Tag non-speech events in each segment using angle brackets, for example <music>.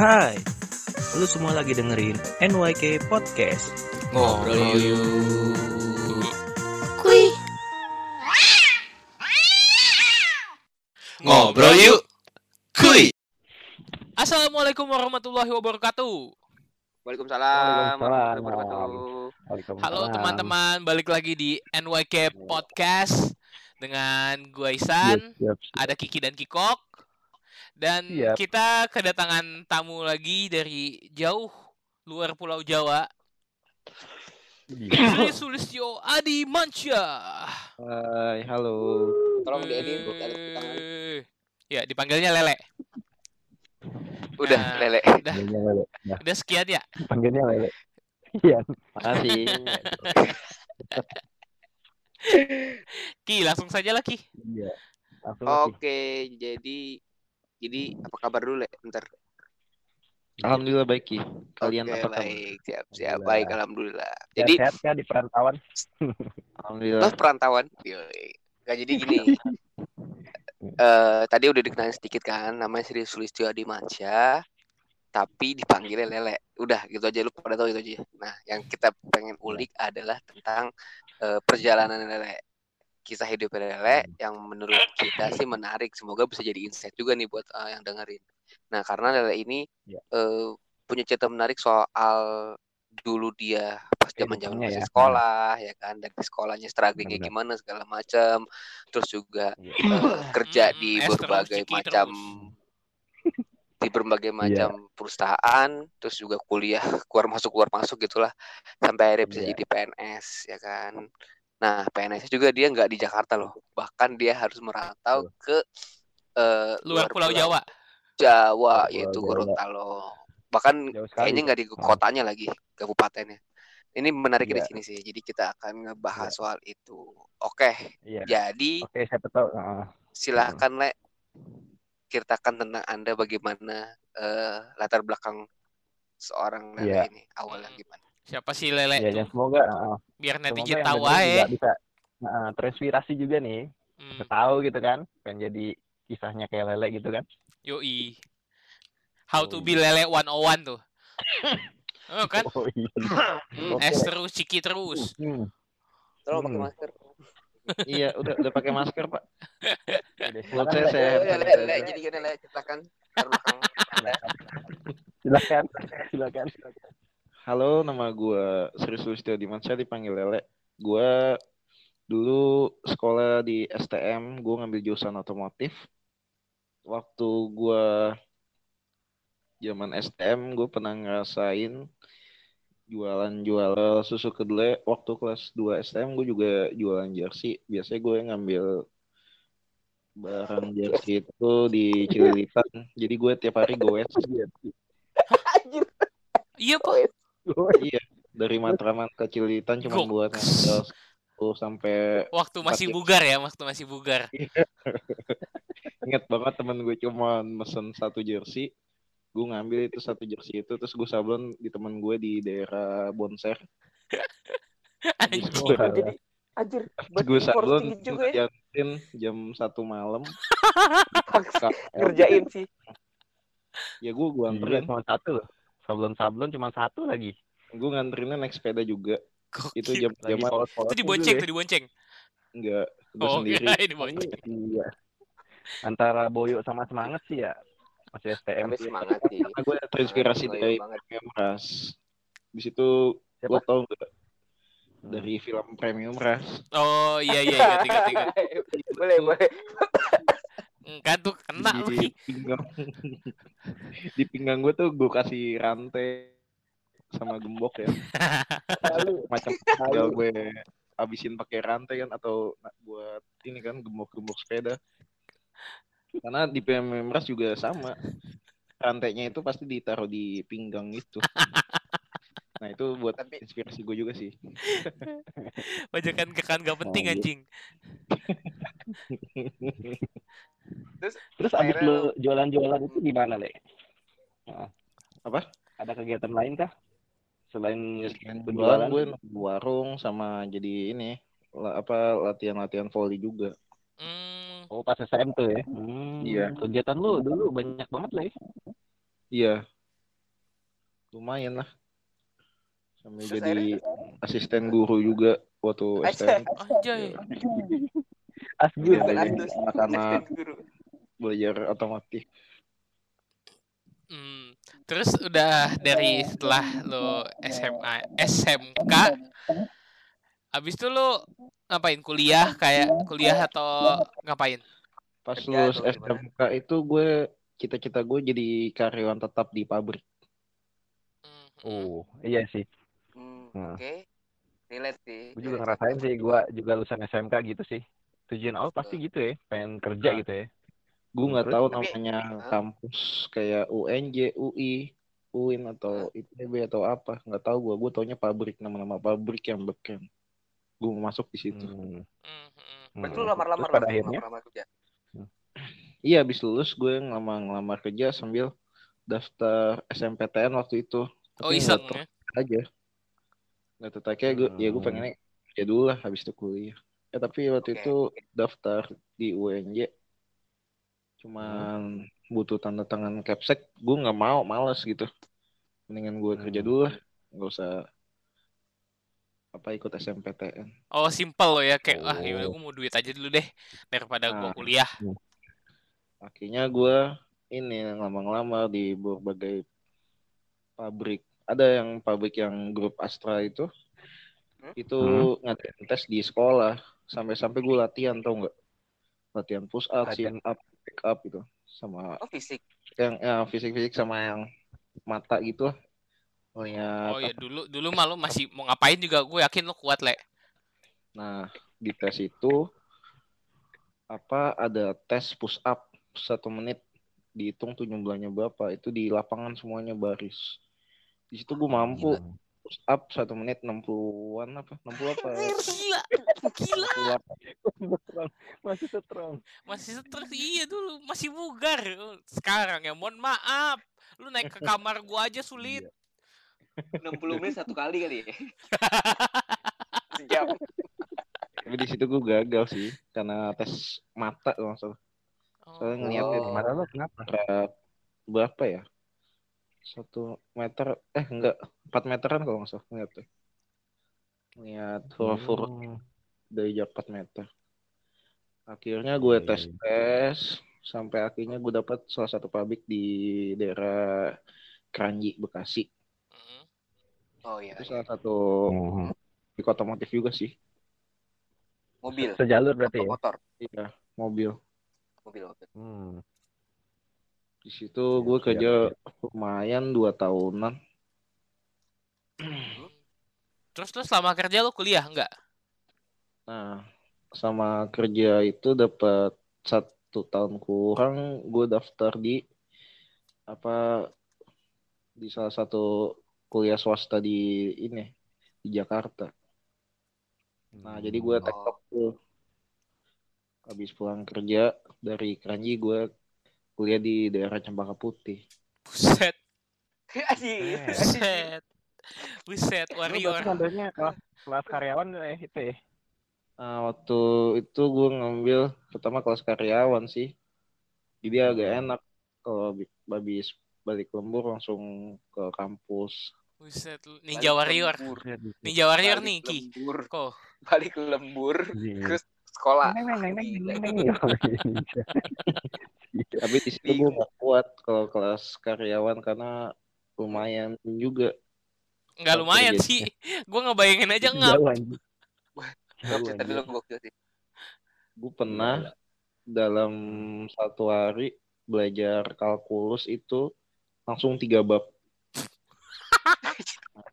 Hai, lu semua lagi dengerin NYK Podcast. Ngobrol yuk. Kuy. Ngobrol yuk. Kuy. Assalamualaikum warahmatullahi wabarakatuh. Waalaikumsalam. Halo teman-teman, balik lagi di NYK Podcast dengan gue Isan, ada Kiki dan Kikok. Dan Siap. kita kedatangan tamu lagi dari jauh luar Pulau Jawa. Sri Sulistyo Adi Mansyah. Hai, halo. Tolong tanda tangan. Eh, Ya, dipanggilnya Lele. Udah, Nah, lele. Udah, Lele. Ya, udah sekian ya. panggilnya Lele. Iya. Makasih. Ki, langsung saja lah Ki. Iya. Lagi. Oke, jadi jadi apa kabar dulu, Le? Bentar. Alhamdulillah baik Ki. Kalian Oke, apa kabar? baik. Siap, siap. Alhamdulillah. Baik, alhamdulillah. Jadi, Sehat ya di perantauan? Alhamdulillah. lo perantauan. Yoi. Gak jadi gini. <laughs> Eh, tadi udah dikenalin sedikit kan, namanya Sri Sulistyo Adi Mansyah, tapi dipanggilnya Lele. Udah, gitu aja lu pada tahu itu aja. Nah, yang kita pengen ulik adalah tentang eh, perjalanan Lele. Kisah hidup Lele yang menurut kita sih menarik. Semoga bisa jadi insight juga nih buat eh, yang dengerin. Nah, karena Lele ini Ya. eh, punya cerita menarik soal dulu dia pas zaman zaman Kehidupannya masih ya. sekolah ya kan dari sekolahnya strugglingnya gimana segala macam terus juga Iya. eh, kerja Hmm, di terus, berbagai ciki macam di berbagai Iya. macam perusahaan terus juga kuliah keluar masuk keluar masuk gitulah sampai akhirnya bisa Iya. jadi PNS ya kan nah PNS juga dia nggak di Jakarta loh bahkan dia harus merantau ke eh, Luar Pulau Jawa. Jawa Luar Pulau yaitu Jawa. Gorontalo bahkan kayaknya nggak di kotanya lagi kabupatennya ini menarik di Iya. sini sih jadi kita akan ngebahas Iya. soal itu oke Iya. jadi Oke, siapa tahu. Heeh. silahkan le ceritakan tentang anda bagaimana eh, latar belakang seorang Iya. ini awalnya gimana Siapa sih Lele? Iya, tuh? dan semoga heeh, Biar netizen tahu aja. juga bisa heeh, terinspirasi juga nih. Hmm, Bisa tahu gitu kan. Pengen jadi kisahnya kayak Lele gitu kan. yoi. How to be Lele 101 tuh. <laughs> Oh kan? Oh iya. Hmm, es terus, ciki terus. Hmm. tolong pakai Hmm. masker Iya, udah udah pakai masker, Pak. Udah, Buat silakan, saya. Ya, Le, Le, jadi gini le ceritakan latar belakang anda Silakan. Silakan. Halo, nama gua Sri Sulistyo Dimansyah dipanggil Lele. Gua dulu sekolah di STM, gua ngambil jurusan otomotif. Waktu gua zaman STM, gue pernah ngerasain jualan-jualan susu kedelai. Waktu kelas 2 STM, gue juga jualan jersey. Biasanya gue ngambil barang jersey itu di Cililitan. Jadi gue tiap hari goes. <laughs> anjir Iya, Pak. Iya, dari Matraman ke Cililitan cuma buat ngambil 10 sampai Waktu masih Pakai- bugar ya, waktu masih bugar. <laughs> inget banget temen gue cuma mesen satu jersey. Gue ngambil itu satu jersey itu terus gue sablon di temen gue di daerah Bonser. <laughs> Gue- jadi anjir gue sablon juga ya jam satu malam. <laughs> Ngerjain sih Ya gue gue anterin. cuma satu loh. Sablon-sablon cuma satu lagi. Gue nganterinnya naik sepeda juga. Itu Gokil. jam polos-polos Itu dibonceng, tuh dibonceng. enggak gue Oh, sendiri. <laughs> dibonceng. ya. Iya. Antara boyo sama semangat sih ya. Masih STM. tapi semangat sih Karena gue terinspirasi dari. Premium Ras. Di situ Siapa? lo tau gak Hmm. dari film Premium Ras? Oh, iya iya ingat ingat ingat. <laughs> boleh boleh Hmm, <laughs> Kan tuh kena di pinggang. <laughs> Di pinggang gue tuh gue kasih rantai sama gembok ya. Lalu, macam tinggal gue habisin pakai rantai kan atau buat ini kan gembok-gembok sepeda. Karena di PM Ras juga sama. Rantainya itu pasti ditaruh di pinggang itu. <laughs> Nah itu buat Tapi- inspirasi gue juga sih. Bajakan kekan gak penting Oh, anjing. Terus terus abis Akhirnya lu lu- jualan-jualan itu gimana, Le? apa Ada kegiatan lain kah? Selain jualan gue warung sama jadi ini la- apa latihan-latihan volley juga Hmm, Oh, pas SM tuh ya? Hmm, Iya. Kegiatan lu dulu banyak banget, Le. Iya, lumayan lah sambil Terus jadi asisten guru juga waktu Anjay. Asgur anak-anak asisten guru. belajar otomotif Hmm. Terus udah dari setelah lo SMA, SMK, habis itu lo ngapain? Kuliah kayak kuliah atau ngapain? pas lulus? SMK itu gue cita-cita gue jadi karyawan tetap di pabrik Hmm. Oh, iya sih. Hmm, Nah. Oke. Relate sih. Gue juga ngerasain sama sih, gua. gue juga lulusan SMK gitu sih. Tujuan awal pasti gitu ya, pengen kerja Nah. gitu ya. gue nggak tahu Tapi- namanya kampus kayak UNJ, UI, UIN atau ITB atau apa nggak tahu gue gue taunya pabrik nama-nama pabrik yang beken gue mau masuk di situ Hmm. Hmm, hmm. Hmm. lu lamar-lamar Terus pada akhirnya, lamar-lamar kerja. iya habis lulus gue ngelamar ngelamar kerja sambil daftar SMPTN waktu itu Oh tapi iseng nggak ya? aja nggak tertarik gue ya gue Hmm. pengennya kerja dulu lah habis itu kuliah ya tapi waktu Oke, itu daftar di UNJ cuman butuh tanda tangan capsek gue nggak mau males gitu mendingan gue kerja Hmm. dulu lah nggak usah apa ikut SMPTN Oh simple lo ya kayak ah yaudah Oh. gue mau duit aja dulu deh daripada gua Nah. kuliah. akhirnya gue ini ngelamar-ngelamar di berbagai pabrik ada yang pabrik yang grup Astra itu Hmm? itu Hmm. ngadain tes di sekolah sampai-sampai gue latihan tau nggak? Latihan push up, Latihan. sit up, pick up gitu. Sama Oh fisik. yang ya, fisik-fisik sama yang mata gitu lah. Ngeliat Oh iya. Dulu dulu mah lo masih mau ngapain juga. Gue yakin lo kuat le. Nah, di tes itu apa ada tes push up satu menit. Dihitung tuh jumlahnya berapa. Itu di lapangan semuanya baris. Di situ gue mampu. Push up satu menit 60-an apa 60 apa Gila, gila. 60-an. Masih strong. Masih stres iya dulu masih bugar. Sekarang ya mohon maaf. Lu naik ke kamar gua aja sulit. 60 menit satu kali kali ya. <laughs> Sejam. tapi di situ gue gagal sih karena tes mata kalau salah soalnya Oh. ngeliatin Gimana lo kenapa? berapa ya satu meter eh enggak empat meteran kalau nggak salah ngeliatnya ngeliat huruf-huruf Hmm. dari jarak 4 meter. Akhirnya gue Iya, tes iya. tes sampai akhirnya gue dapat salah satu pabrik di daerah Keranji Bekasi. Mm. Oh iya. Itu salah satu Hmm. di otomotif juga sih. Mobil. Sejalur berarti Atau ya? motor. Iya, mobil. Mobil. mobil. Hmm. Di situ gue Siap, kerja siap. lumayan dua tahunan. Terus terus selama kerja lu kuliah enggak? Nah, sama kerja itu dapat satu tahun kurang gue daftar di apa di salah satu kuliah swasta di ini di Jakarta. Nah, jadi gue Hmm. tektok tuh. Habis pulang kerja dari Keranji gue kuliah di daerah Cempaka Putih. Buset. Eh. buset. Buset, warrior. ngambilnya kelas, kelas karyawan ya itu ya? Nah, waktu itu gue ngambil pertama kelas karyawan sih. Jadi agak enak kalau bi- habis balik lembur langsung ke kampus. Buset, ninja warrior. Lembur. Ninja warrior Balik nih, Ki. lembur. Kok Balik lembur Iya. ke sekolah. Neng, neng, neng, neng, neng, neng. Iya. Tapi di situ gue gak kuat kalau kelas karyawan karena lumayan juga. nggak lumayan sih. <laughs> Gua ngebayangin aja ngap. Jauh anjing. Gak cerita dulu gokil sih. Gue pernah dalam satu hari belajar kalkulus itu langsung tiga bab.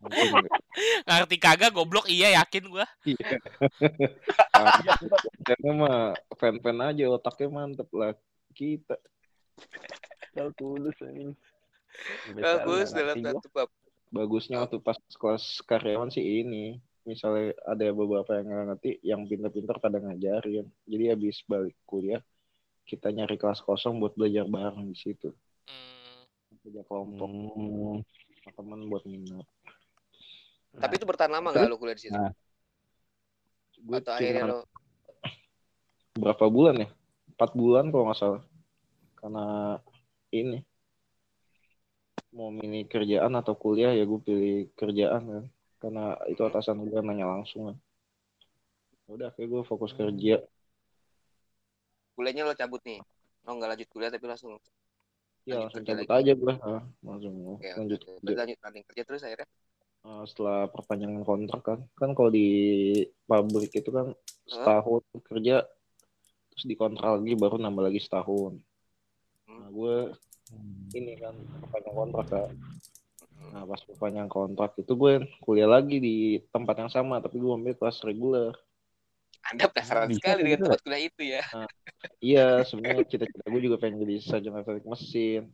Nggak? Ngerti kagak goblok iya yakin gua. Iya. <laughs> Karena mah fan-fan aja otaknya mantep lah kita. Kalkulus anjing. Bagus Nggak dalam satu bab. Bagusnya waktu pas kelas karyawan sih ini. Misalnya ada beberapa yang nggak ngerti, yang pintar-pintar pada ngajarin. Jadi habis balik kuliah, kita nyari kelas kosong buat belajar bareng di situ. Hmm, Belajar kelompok, Hmm. teman buat minat. Tapi itu bertahan lama gak lu kuliah di situ? Nah. Gue Atau akhirnya lo berapa bulan ya? Empat bulan kalau nggak salah. Karena ini mau milih kerjaan atau kuliah ya gue pilih kerjaan kan. Karena itu atasan gue nanya langsung kan. Udah kayak gue fokus kerja. Kuliahnya lo cabut nih. Lo nggak lanjut kuliah tapi langsung ya langsung kerja cabut lagi. aja gue ah, langsung oke lanjut oke. kerja. Lanjut lanjut kerja terus akhirnya? Ah, setelah perpanjangan kontrak kan. Kan kalau di pabrik itu kan setahun kerja terus dikontrak lagi baru nambah lagi setahun. Nah gue ini kan perpanjang kontrak kan nah pas perpanjang kontrak itu gue kuliah lagi di tempat yang sama tapi gue ambil kelas reguler. Anda penasaran Bisa sekali dengan gitu. tempat kuliah itu ya? Iya sebenarnya cita-cita gue juga pengen jadi sarjana teknik mesin.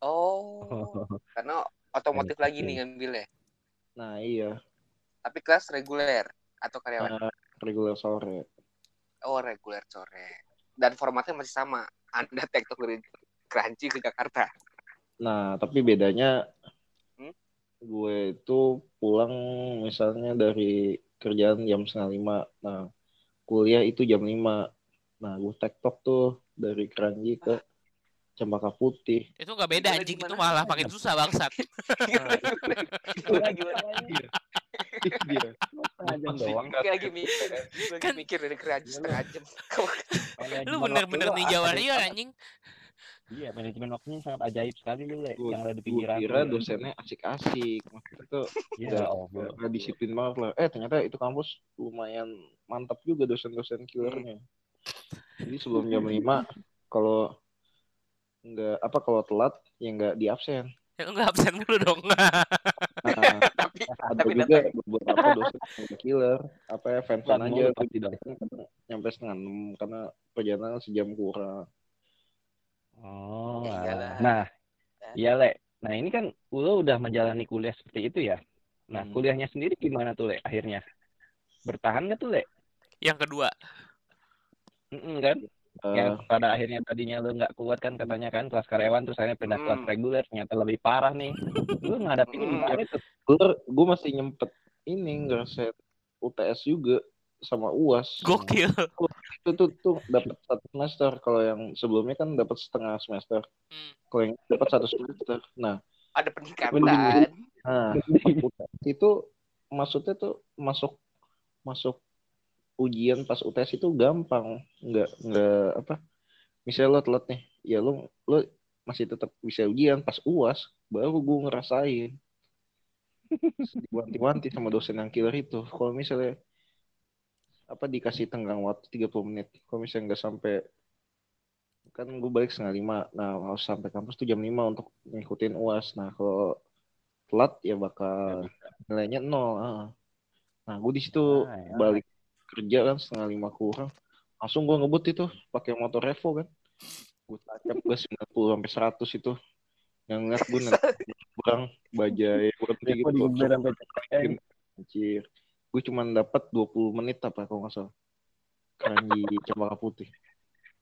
Oh karena otomotif lagi nih ngambilnya. Nah iya. Tapi kelas reguler atau karyawan? Nah, reguler sore oh reguler sore dan formatnya masih sama anda <laughs> tektok dari Kranji ke Jakarta Nah, tapi bedanya Hmm? gue itu pulang misalnya dari kerjaan jam setengah lima. Nah, kuliah itu jam lima. Nah, gue tektok tuh dari Keranji ke Cempaka Putih. Itu nggak beda Gimana, anjing itu malah makin susah bangsat. <laughs> gimana gimana Dia. Jam doang. Gue lagi mikir lagi Kan- mikir dari Kranji setengah jam Lu bener-bener ninja warrior anjing. Iya, manajemen waktunya sangat ajaib sekali lu, Yang ada di gue pikiran. kira dosennya asik-asik. Maksudnya tuh Iya, udah, oh, disiplin banget lah. Eh, ternyata itu kampus lumayan mantap juga dosen-dosen killernya. Jadi sebelum jam 5, kalau nggak apa kalau telat ya nggak di absen. Ya enggak absen mulu dong. <laughs> Tapi ada tapi juga beberapa dosen yang killer apa ya fans Dan aja pasti dong. nyampe setengah enam karena perjalanan sejam kurang Oh, Ya nah, iya Le. Nah ini kan lo udah menjalani kuliah seperti itu ya. Nah Hmm. kuliahnya sendiri gimana tuh Le akhirnya? Bertahan nggak tuh Le? Yang kedua, Mm-mm, kan? Eh, Yang pada akhirnya tadinya lo nggak kuat kan katanya kan kelas karyawan terus akhirnya pindah kelas Hmm. reguler ternyata lebih parah nih. Lu ngadapin Hmm. gimana tuh? gue gue masih nyempet ini ngerasain UTS juga sama uas gokil. itu tuh tuh dapat satu semester kalau yang sebelumnya kan dapat setengah semester Hmm. kalau yang dapat satu semester nah ada peningkatan nah itu maksudnya tuh masuk masuk ujian pas UTS itu gampang nggak nggak apa misalnya lo telat nih ya lo lo masih tetap bisa ujian pas uas baru gue ngerasain diwanti-wanti sama dosen yang killer itu kalau misalnya apa dikasih tenggang waktu 30 menit kalau misalnya nggak sampai kan gue balik setengah lima nah harus sampai kampus tuh jam 5 untuk ngikutin uas nah kalau telat ya bakal nilainya nol ah. nah gue di situ Ah, ya. balik kerja kan setengah lima kurang langsung gue ngebut itu pakai motor Revo kan gue tancap gas 90 sampai 100 itu yang ngeliat gue <laughs> kurang bajai berhenti gitu. Anjir. Gue cuma dapat 20 menit apa kalau nggak salah. Keren di Cempaka Putih.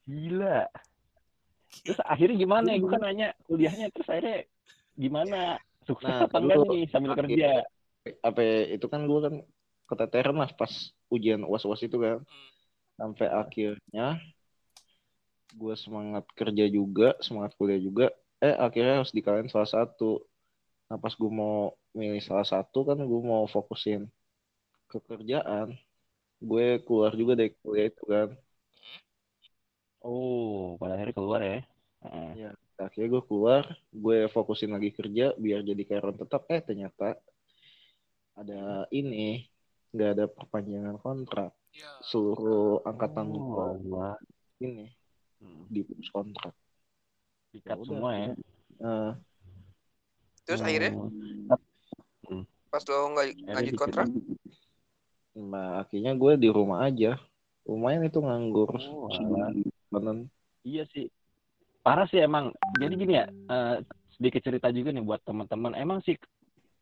Gila. Terus akhirnya gimana? Gue kan nanya kuliahnya terus akhirnya gimana? Sukses Nah, apa enggak nih sambil akhir- kerja? Apa ya, itu kan gue kan keteteran lah pas ujian uas-uas itu kan. Sampai akhirnya gue semangat kerja juga, semangat kuliah juga. Eh akhirnya harus dikalahin salah satu. Nah pas gue mau milih salah satu kan gue mau fokusin ke kerjaan. Gue keluar juga dari kuliah itu kan. Oh, pada akhirnya keluar ya. Heeh. Ya, akhirnya gue keluar, gue fokusin lagi kerja biar jadi karyawan tetap. Eh ternyata ada ini, nggak ada perpanjangan kontrak. Ya. Seluruh angkatan Oh, gue Allah. ini Hmm. diputus kontrak. Dikat Ya semua ya. Eh, terus akhirnya Hmm. pas lo nggak lanjut kontrak nah, akhirnya gue di rumah aja. Lumayan itu nganggur. Oh, sebulan. Iya sih. Parah sih emang. Jadi gini ya, eh, sedikit cerita juga nih buat teman-teman. Emang sih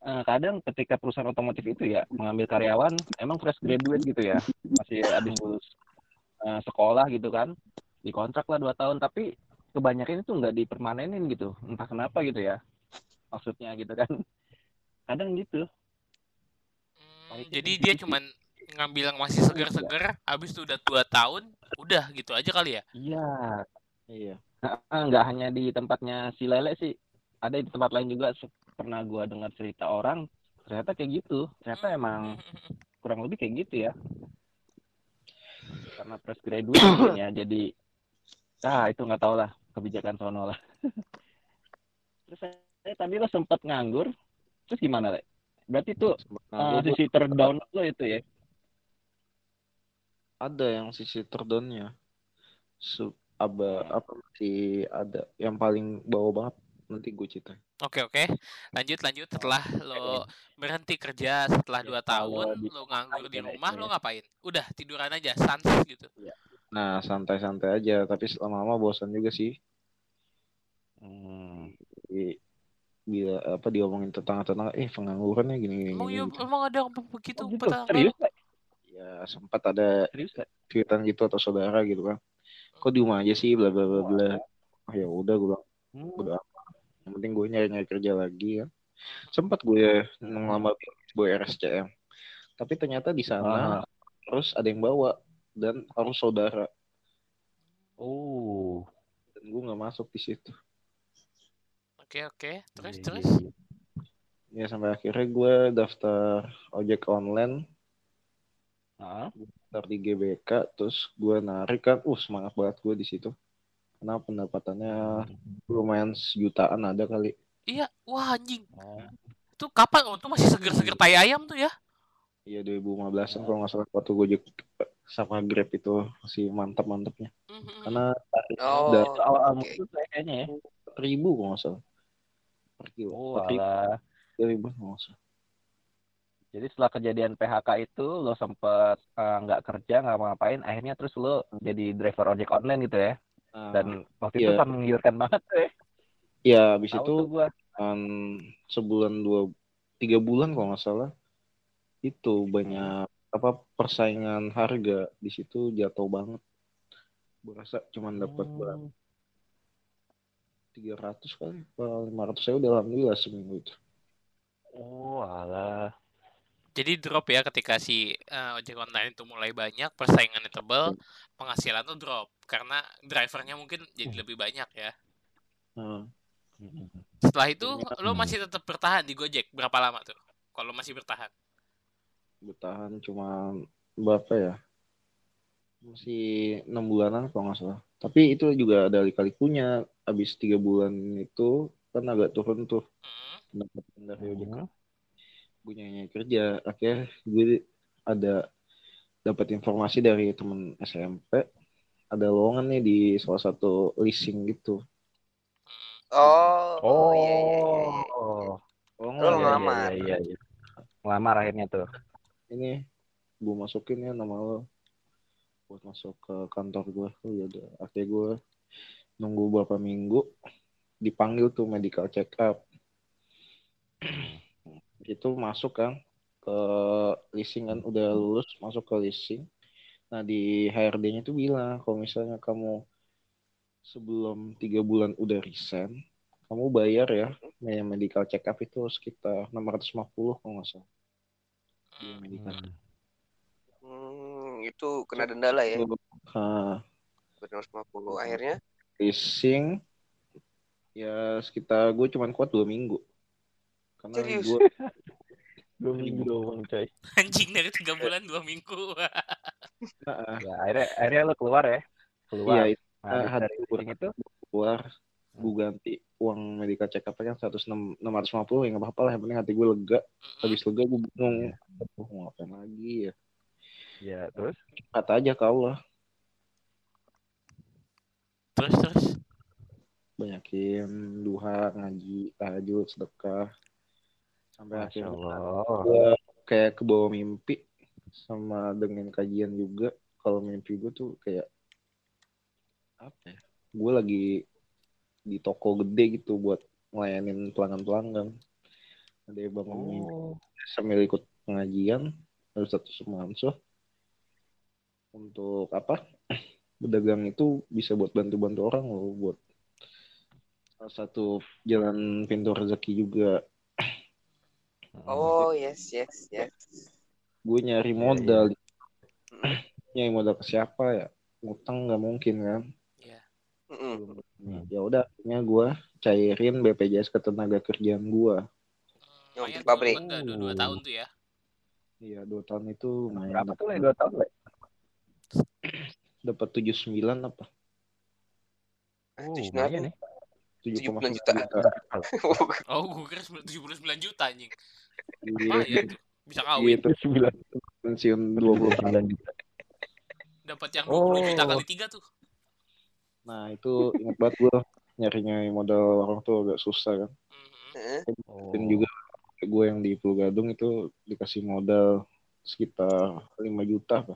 eh, kadang ketika perusahaan otomotif itu ya mengambil karyawan, emang fresh graduate gitu ya, masih habis lulus eh, sekolah gitu kan, dikontrak lah dua tahun. Tapi kebanyakan itu nggak dipermanenin gitu, entah kenapa gitu ya. Maksudnya gitu kan. Kadang gitu. Hmm, jadi dia cuman ngambil yang masih seger-seger, habis itu udah dua tahun, udah gitu aja kali ya. Iya. Iya. Nggak hanya di tempatnya si Lele sih. Ada di tempat lain juga pernah gua dengar cerita orang ternyata kayak gitu. Ternyata emang <laughs> kurang lebih kayak gitu ya. Karena fresh graduate <coughs> ya jadi ah itu nggak tahu lah kebijakan sono lah. <laughs> Terus eh, tadi lo sempat nganggur terus gimana le berarti itu Nah, eh, gua- sisi terdown lo itu ya? Ada yang sisi terdownnya. Su- aba apa sih ada? Yang paling bawah banget nanti gue cerita Oke oke, lanjut lanjut. Setelah lo berhenti kerja setelah Ya, dua tahun, lo nganggur di rumah, lo ngapain? Udah tiduran aja, sans gitu. nah santai-santai aja tapi lama-lama bosan juga sih Hmm. Jadi, bila apa diomongin tetangga-tetangga eh pengangguran ya gini gini, Emang gini, ya, gitu. emang ada yang begitu Oh, gitu. serius ya sempat ada serius Le? ceritaan gitu atau saudara gitu kan kok di rumah aja sih bla bla bla bla oh, ya udah gue bilang Hmm. udah yang penting gue nyari nyari kerja lagi kan sempat gue ngelamar di sebuah RSCM tapi ternyata di sana Ah. terus ada yang bawa dan harus saudara. Oh. Dan gue nggak masuk di situ. Oke oke, terus Iya, terus. iya, iya. ya sampai akhirnya gue daftar ojek online. Ah. daftar di GBK terus gue narik kan. Uh semangat banget gue di situ karena pendapatannya lumayan sejutaan ada kali Iya, wah anjing. Oh. Itu kapan? Oh, itu masih seger-seger tai ayam tuh ya? Iya 2015an kalau nggak salah waktu Gojek sama Grab itu masih mantap-mantapnya. Mhm. Karena Oh, udah awal oke. itu kayaknya ya ribu kalau nggak salah. Per kilo. oh ribu, alah. tiga ribu kalau nggak salah. Jadi setelah kejadian PHK itu lo sempet eh, nggak kerja nggak ngapain, akhirnya terus lo jadi driver ojek online gitu ya. Nah, Dan waktu itu iya. kan menggiurkan banget tuh ya. ya habis Tahu itu gua. kan sebulan dua tiga bulan kalau nggak salah itu banyak apa persaingan harga di situ jatuh banget. Berasa cuman dapat berapa? Hmm. 300 kali, lima ratus saya udah alhamdulillah seminggu itu. Oh alah. Jadi drop ya ketika si eh, ojek online itu mulai banyak, persaingannya tebal, penghasilan tuh drop karena drivernya mungkin jadi lebih banyak ya. Nah, Setelah itu lo Hmm. masih tetap bertahan di Gojek berapa lama tuh? Kalau masih bertahan? bertahan cuma berapa ya masih enam bulanan kalau nggak salah tapi itu juga ada kali-kalikunya habis tiga bulan itu kan agak turun tuh Hmm. pendapatan dari ojek Hmm. Gue nyari kerja akhirnya gue ada dapat informasi dari temen SMP ada lowongan nih di salah satu leasing gitu Oh, Oh. iya, iya, iya, iya. Oh. lowongan Lo ada, ngelamar. Iya, iya, iya. Ngelamar akhirnya tuh. ini gue masukin ya nama lo buat masuk ke kantor gue oh ya udah akhirnya gue nunggu beberapa minggu dipanggil tuh medical check up itu masuk kan ke leasing kan udah lulus masuk ke leasing nah di HRD-nya tuh bilang kalau misalnya kamu sebelum tiga bulan udah resign kamu bayar ya yang medical check up itu sekitar 650 kalau nggak salah Iya, Hmm. medical Hmm, itu kena denda lah ya. Nah, 250 akhirnya. leasing ya sekitar gue cuman kuat dua minggu karena Serius? gue <laughs> Dua minggu doang, coy. Anjing dari tiga bulan dua minggu. <laughs> Ya, akhirnya, akhirnya lo keluar ya. Keluar. iya itu Nah, hari dari leasing itu, keluar gue ganti uang medical check up kan seratus enam ratus lima puluh ya nggak apa-apa lah yang penting hati gue lega habis lega gue bingung Aduh, mau ngapain lagi ya ya terus. kata aja ke Allah Terus terus. banyakin duha ngaji tahajud sedekah sampai Masya akhirnya Allah. gue kayak ke bawah mimpi sama dengan kajian juga. Kalau mimpi gue tuh kayak apa ya gue lagi di toko gede gitu buat ngelayanin pelanggan-pelanggan. Ada yang bangun mimpi Oh. sambil ikut pengajian harus satu semansuh untuk apa <clears throat> berdagang itu bisa buat bantu-bantu orang loh buat salah satu jalan pintu rezeki juga Oh, yes, yes, yes. gue nyari Iya, modal Mm, <clears throat> nyari modal ke siapa ya ngutang nggak mungkin kan Iya. Hmm. ya udah akhirnya gue cairin BPJS ketenaga kerjaan Lumayan di pabrik. dua, dua tahun tuh ya. Iya, dua tahun itu. Berapa tuh? Dua tahun le? <clears throat> Dapat 79 apa? Oh, Tujuh lumayan ya. 79 7,9 juta. <laughs> Oh, gue kira 79 juta anjing. Iya, Lumayan tuh. Bisa kawin. Gitu, Sembilan. pensiun 20 Sembilan juta. Dapat yang 20 Oh. juta kali tiga tuh. Nah, itu ingat banget gua nyari-nyari modal orang tuh agak susah kan. Mhm. Heeh. Oh. Dan juga gue yang di Pulau Gadung itu dikasih modal sekitar 5 juta apa.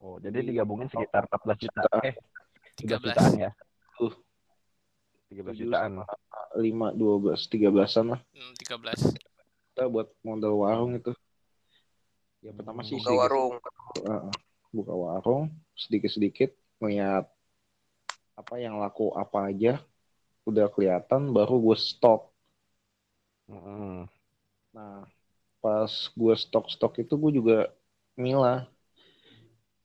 Oh, jadi digabungin sekitar 14 juta. Eh, 13 13. jutaan ya. Uh. 13 jutaan. 5, 12, 13-an lah. Hmm, 13. Kita buat modal warung itu. Ya pertama sih Buka sedikit- warung. Heeh. buka warung sedikit-sedikit ngeliat apa yang laku apa aja udah kelihatan baru gue stok Mm-mm. nah pas gue stok-stok itu gue juga milah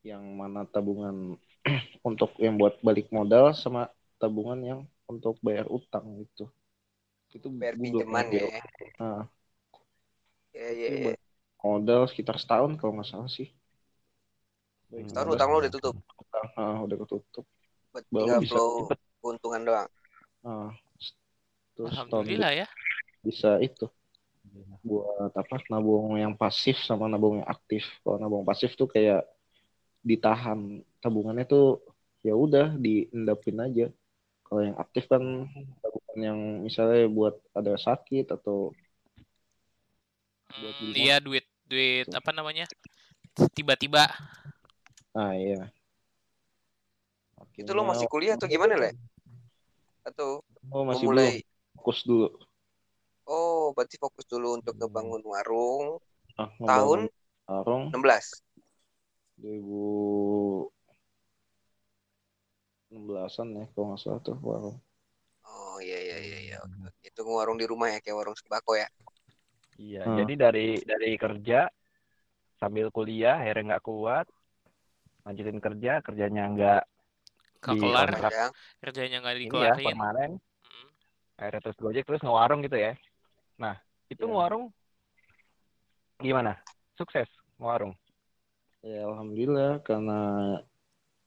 yang mana tabungan <clears throat> untuk yang buat balik modal sama tabungan yang untuk bayar utang gitu itu Bayar pinjaman ya. Nah, itu iya. buat modal sekitar setahun kalau nggak salah sih Baik Setahun modal. utang lo udah tutup. Ah, udah ketutup Buat Baru bisa keuntungan doang. Ah, terus tahun Alhamdulillah ya. bisa itu buat apa nabung yang pasif sama nabung yang aktif kalau nabung pasif tuh kayak ditahan tabungannya tuh ya udah diendapin aja kalau yang aktif kan tabungan yang misalnya buat ada sakit atau Buat Hmm, iya duit duit apa namanya? Tiba-tiba. Ah iya. Itu lo masih kuliah atau gimana, Le? Atau oh, mau masih mulai? Belum fokus dulu. Oh, berarti fokus dulu untuk ngebangun warung ah, tahun ngebangun warung 16. 2016an ya kalau nggak salah tuh warung Oh, iya iya iya iya. Itu warung di rumah ya kayak warung sembako ya. Iya, Hmm. jadi dari dari kerja sambil kuliah akhirnya nggak kuat, lanjutin kerja, kerjanya nggak Di kelar, kontrak. Panjang. kerjanya nggak ini ya dikelarin. permanen, Hmm. akhirnya terus gojek terus ngewarung gitu ya. Nah, itu Ya. ngewarung gimana? Sukses ngewarung. Ya alhamdulillah karena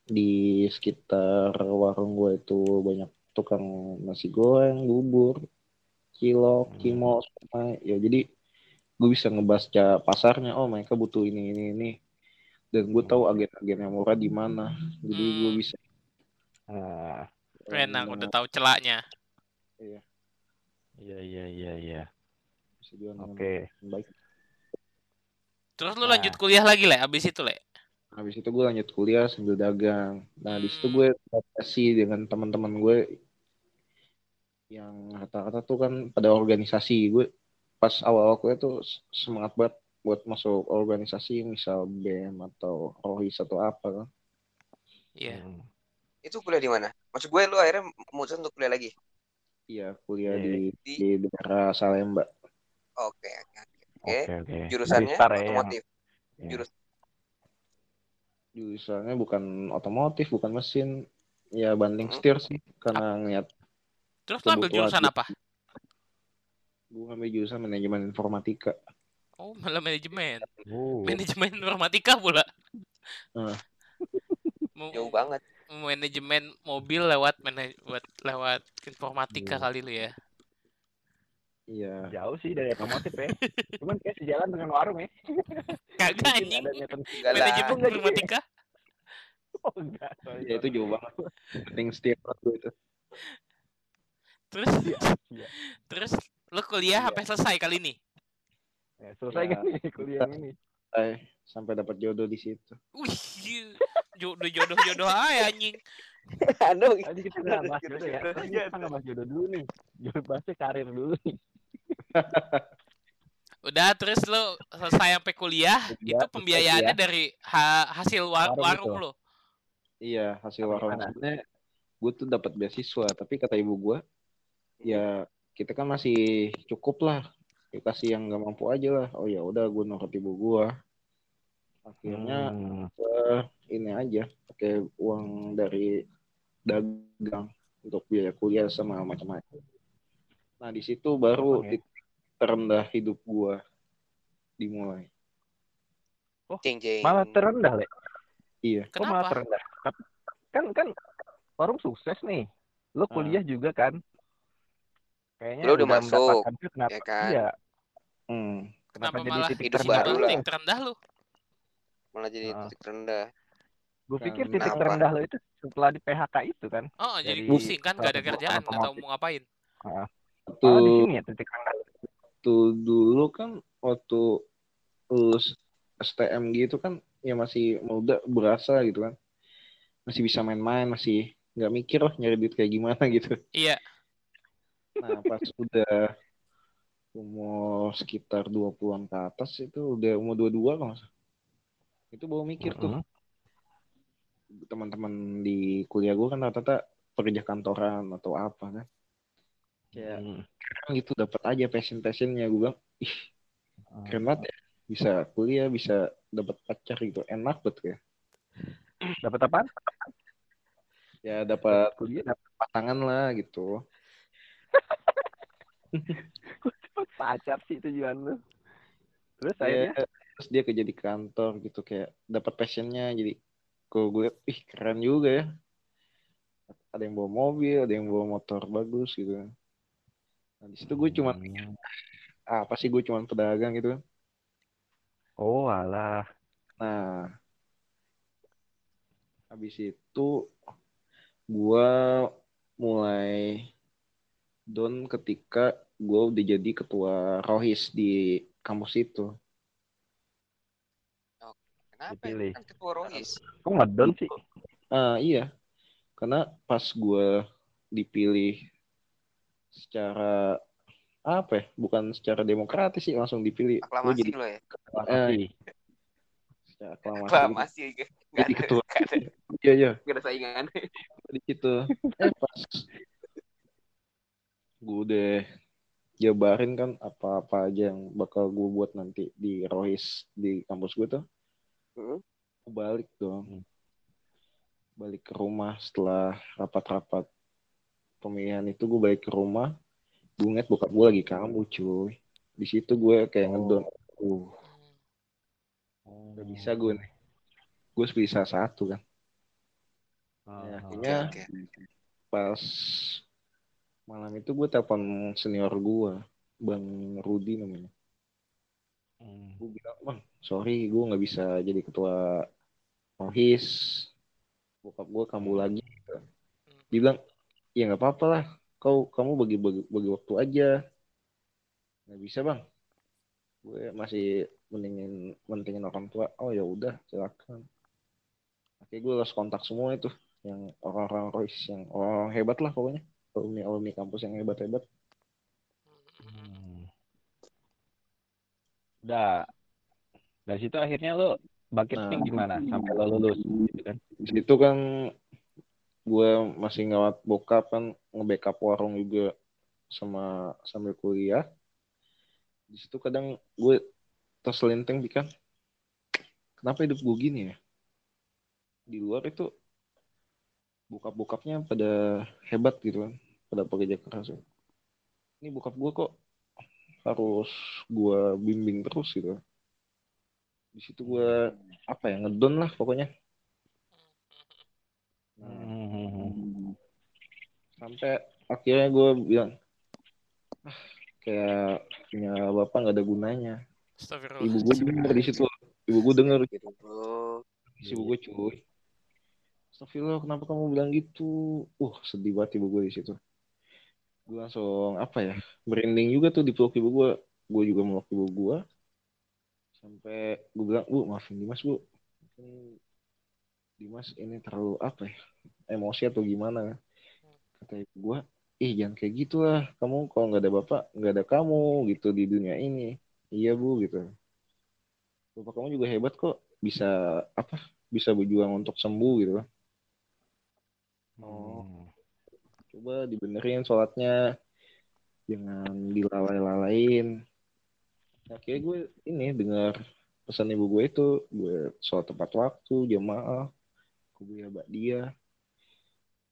di sekitar warung gue itu banyak tukang nasi goreng, bubur, cilok, Hmm. cimol, semua. Ya jadi gue bisa ngebaca pasarnya. Oh mereka butuh ini ini ini. Dan gue tahu agen-agen yang murah di mana. Jadi gue Hmm. bisa. Nah, Enak, udah tahu celaknya. iya iya iya iya. dengan Oke. baik. Terus lu Nah. lanjut kuliah lagi, Le, abis itu, Le? Habis itu gue lanjut kuliah sambil dagang. Nah di situ gue komunikasi dengan teman-teman gue yang rata-rata tuh kan pada organisasi gue pas awal-awal kuliah tuh semangat banget buat masuk organisasi misal BEM atau OHIS atau apa kan. Iya. Hmm. Itu kuliah di mana? Maksud gue lu akhirnya memutuskan untuk kuliah lagi. Iya kuliah Iya. di Di di daerah Salemba. Oke, oke, oke. Oke. Oke oke. Jurusannya Dari start ya, yang- otomotif. Iya. Jurus Jurusannya bukan otomotif, bukan mesin. Ya banding setir sih karena ngeliat Terus lu ambil jurusan apa? gue ngambil jurusan manajemen informatika. Oh, malah manajemen. Oh. Manajemen informatika pula. Mau jauh banget. manajemen mobil lewat mana buat lewat informatika Iya. kali lu ya. Iya. Jauh sih dari otomotif ya. <laughs> Cuman kayak sejalan dengan warung ya. Kagak anjing. Manajemen Enggak ya. informatika. <laughs> Oh enggak. Sorry, Ya itu jauh banget. Banding setir gue itu. Terus Iya. terus lu kuliah Iya. sampai selesai kali ini. Ya, selesai Ya. kan nih kuliah ini. Eh, sampai dapat jodoh di situ. Wih, jodoh jodoh jodoh aja anjing. <laughs> Aduh, Tadi kita nggak bahas jodoh ya. Tadi kita nggak bahas jodoh dulu nih. Jodoh bahasnya karir dulu nih. Udah terus lu selesai sampai kuliah, Kuliah, itu terus pembiayaannya kuliah. dari ha- hasil wa- Warung warung itu. lo. Iya, hasil Apa warung sebenarnya gue tuh dapat beasiswa, tapi kata ibu gue, ya kita kan masih cukup lah, dikasih yang nggak mampu aja lah. Oh ya udah, gue nurut ibu gue. Akhirnya Hmm. eh, ini aja, pakai uang dari dagang untuk biaya kuliah sama macam-macam nah di situ baru Oke. titik terendah hidup gua dimulai Cing cing. Malah terendah, Le. iya Kok malah Kenapa? terendah? Tapi Kan kan warung sukses nih. Lo Ah. kuliah juga kan? Kayaknya Lo udah masuk, kenapa? ya kan? Iya. hmm. Kenapa, Kenapa jadi malah titik hidup terendah? baru lu lah. titik terendah lu? Malah jadi Ah. titik terendah. Gue pikir Kenapa? titik terendah lo itu setelah di PHK itu kan? Oh, jadi pusing kan gak ada kerjaan, nggak tahu otomotif. mau Malah di tuh sini ya titik terendah. tuh dulu kan waktu lulus STM gitu kan ya masih muda berasa gitu kan. Masih bisa main-main masih nggak mikir loh nyari duit kayak gimana <laughs> gitu. Iya, nah pas udah umur sekitar 20-an ke atas itu udah umur 22 kalau itu baru mikir tuh. Mhm. teman-teman di kuliah gue kan rata-rata pekerja kantoran atau apa kan kayak Hmm. gitu dapat aja passion passionnya gue bilang ih Hmm. keren banget ya. Bisa kuliah bisa dapat pacar gitu. Enak banget ya. Dapat apa? ya dapat Kuliah dapat pasangan lah gitu. <laughs> Pacar sih tujuan lu. Terus ya, akhirnya? terus dia kerja di kantor gitu kayak dapat passionnya. Jadi kalau gue ih keren juga ya. Ada yang bawa mobil ada yang bawa motor bagus gitu nah di situ gue cuma Hmm. ah, apa sih gue cuma pedagang gitu kan Oh alah. nah habis itu gue mulai down ketika gue udah jadi ketua rohis di kampus itu Kenapa? Dipilih. ya? Kan ketua rohis. Kok ngedon sih? Ah iya, karena pas gue dipilih secara apa ya? Bukan secara demokratis sih, langsung dipilih. Gue Aklamasi jadi lo ya. Aklamasi. secara aklamasi. Aklamasi. Gak Jadi ada, ketua. gak ada, Iya iya, gak ada saingan. di situ. Eh pas gue udah jabarin kan apa-apa aja yang bakal gue buat nanti di Rohis di kampus gue tuh. Hmm. Gue balik dong. Hmm. Balik ke rumah setelah rapat-rapat pemilihan itu gue balik ke rumah. Gue ngeliat bokap gue lagi kamu cuy. Di situ gue kayak ngedon. Uh, Oh. gak bisa gue nih. Gue bisa satu kan. Ah, Ya, akhirnya Oke, pas malam itu gue telepon senior gue. Bang Rudi namanya. Hmm. gue bilang bang sorry gue nggak bisa jadi ketua rohis bokap gue kambuh lagi gitu. dia bilang ya nggak apa-apa lah. Kau kamu bagi bagi, bagi waktu aja. Nggak bisa bang. Gue masih mendingin mentingin orang tua. Oh ya udah silakan. Oke gue lost kontak semua itu. Yang orang-orang rohis yang orang hebat lah pokoknya. Alumni alumni kampus yang hebat hebat Hmm. Udah. Dari situ akhirnya lo bucketnya Nah. gimana? Sampai lo lulus gitu kan? di situ kan gue masih ngawat bokap kan nge-backup warung juga sama sambil kuliah. Di situ kadang gue terselenteng pikan kenapa hidup gue gini ya? Di luar itu bokap-bokapnya pada hebat gitu kan pada pekerja keras. Ini bokap gue kok harus gue bimbing terus gitu. Di situ gue apa ya ngedon lah pokoknya Hmm. sampai akhirnya gue bilang ah kayak punya bapak nggak ada gunanya. Astagfirullah. ibu gue denger di situ. Ibu gue denger gitu. Si ibu gue cuy. Astagfirullah kenapa kamu bilang gitu? Uh sedih banget ibu gue di situ. Gue langsung apa ya merinding juga tuh dipeluk ibu gue gue juga meluk ibu gue sampai gue bilang bu maafin Dimas bu. mungkin Dimas ini terlalu apa ya emosi atau gimana? Kata ibu gue ih jangan kayak gitu lah kamu kalau nggak ada bapak nggak ada kamu gitu di dunia ini. Iya bu gitu. Bapak kamu juga hebat kok. Bisa apa bisa berjuang untuk sembuh gitu. Kan Oh. Hmm. coba dibenerin sholatnya. Jangan dilalai-lalain. Akhirnya gue ini dengar pesan ibu gue itu gue sholat tepat waktu jamaah gue beli dia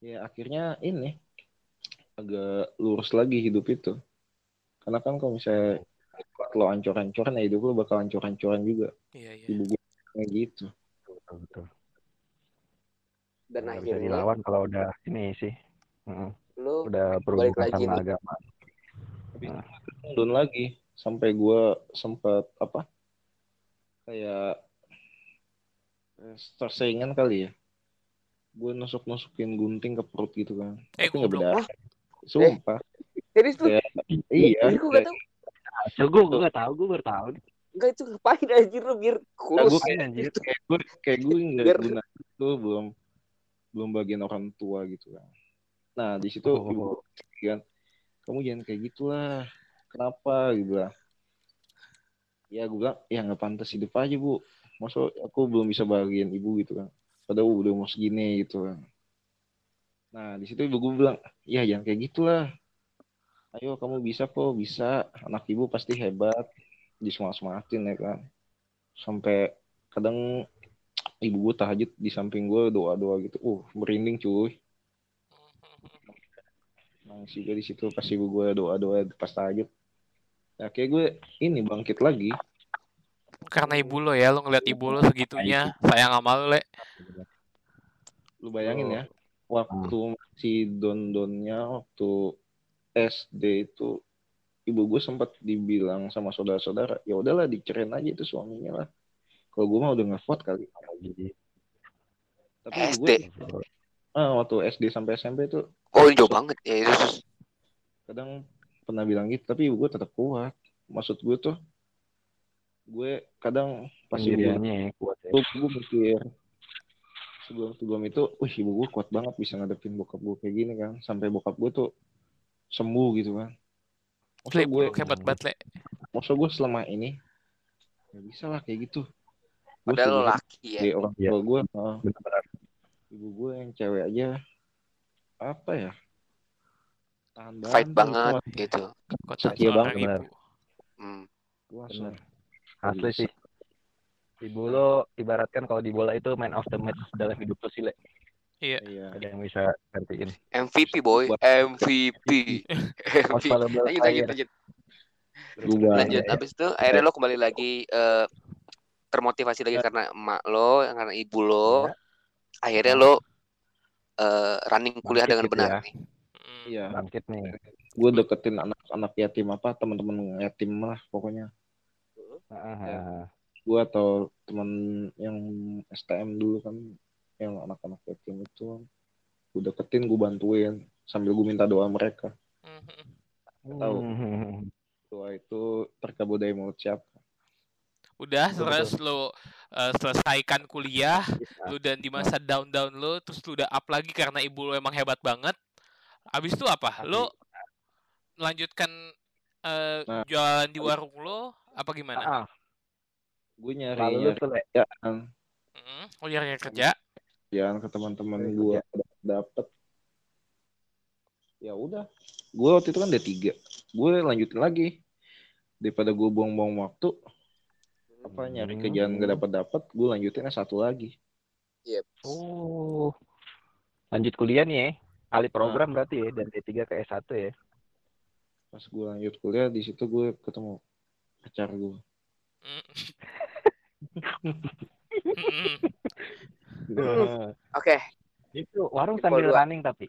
ya akhirnya ini agak lurus lagi hidup itu. Karena kan kalau misalnya lo ancur-ancuran ya hidup lo bakal ancur-ancuran juga. Iya, iya. Ibu gue gitu. betul betul Dan bisa akhirnya dilawan kalau udah ini sih Heeh. lu udah berhubungan lagi sama nih. agama Down lagi sampai gue sempat apa? Kayak eh, tersaingan kali ya. Gue nusuk-nusukin gunting ke perut gitu kan. Eh, Tapi nggak goblok. berdarah. Sumpah. jadi itu Kayak- Iya. jadi gue gak tau so gue gue nggak tahu gue baru tahu Enggak itu ngapain anjir lu biar Nah, kurus gue kayak, anjir. kayak gue kayak gue nggak Biar- guna itu belum belum bagian orang tua gitu kan. Nah di situ Oh. ibu kan kamu jangan kayak gitulah. Kenapa gitu lah. Ya gue bilang ya nggak pantas hidup aja bu. Masa aku belum bisa bagian ibu gitu kan. Padahal udah mau segini gitu. Nah di situ ibu gue bilang ya jangan kayak gitulah. Ayo kamu bisa kok bisa. Anak ibu pasti hebat. Disemangat-semangatin ya kan. Sampai kadang ibu gue tahajud di samping gue doa-doa gitu. Uh, merinding cuy. Nangis juga di situ pas ibu gue doa-doa pas tahajud. Nah, kayak gue ini bangkit lagi. Karena ibu lo ya, lo ngeliat ibu lo segitunya, sayang sama lo, Le. Lu bayangin ya, waktu si don-donnya waktu SD itu ibu gue sempat dibilang sama saudara-saudara, ya udahlah dicerain aja itu suaminya lah. Kalau gue mah udah kuat kali. Tapi ibu SD gue, ah, waktu SD sampai SMP itu oh jauh banget ya itu kadang pernah bilang gitu tapi ibu gue tetap kuat maksud gue tuh gue kadang pas ibu ya, kuat ya. Gue, mikir sebelum sebelum itu wih ibu gue kuat banget bisa ngadepin bokap gue kayak gini kan. Sampai bokap gue tuh sembuh gitu kan. Masa Le, gue hebat banget, Le. masa gue selama ini nggak bisa lah kayak gitu. Gue padahal lo laki ya. orang Iya. tua gue ah, benar ibu gue yang cewek aja apa ya tahan fight banget, banget gitu. Setia banget, benar. hmm. Asli Bisa. sih. Ibu lo ibaratkan kalau di bola itu man of the match dalam hidup lo sih Le. iya. Ada yang bisa gantiin. MVP boy. MVP MVP <laughs> lanjut lanjut lanjut. Lanjut. Abis itu akhirnya lo kembali lagi eh, termotivasi lagi karena emak lo karena ibu lo. Akhirnya lo eh, running kuliah Bangkit dengan gitu benar ya. nih. Iya. Bangkit nih. Gue deketin anak-anak yatim apa teman-teman yatim lah pokoknya Ah. gue atau teman yang STM dulu kan yang anak-anak yatim itu gue deketin gue bantuin sambil gue minta doa mereka Mhm. Tahu. Hmm. doa itu terkabul dari mulut siapa Udah, terus lo eh, selesaikan kuliah, lu dan di masa down-down lo, terus lu udah up lagi karena ibu lo emang hebat banget. Abis itu apa? Lo lanjutkan eh, Nah. jualan di warung lo, apa gimana? Ah, ah. gue nyari lalu lu nyari kerjaan Mm, Oh, nyari kerja. kerjaan ke teman-teman gue dapet ya udah gue waktu itu kan D3 gue lanjutin lagi daripada gue buang-buang waktu apa nyari Hmm. kerjaan gak dapat dapat gue lanjutin satu lagi Oh. Lanjut kuliah nih ya. Alih program berarti ya dari D3 ke S1 ya. Pas gue lanjut kuliah di situ gue ketemu pacar gue Mm. Nah, <laughs> oke itu warung sambil dua. running tapi.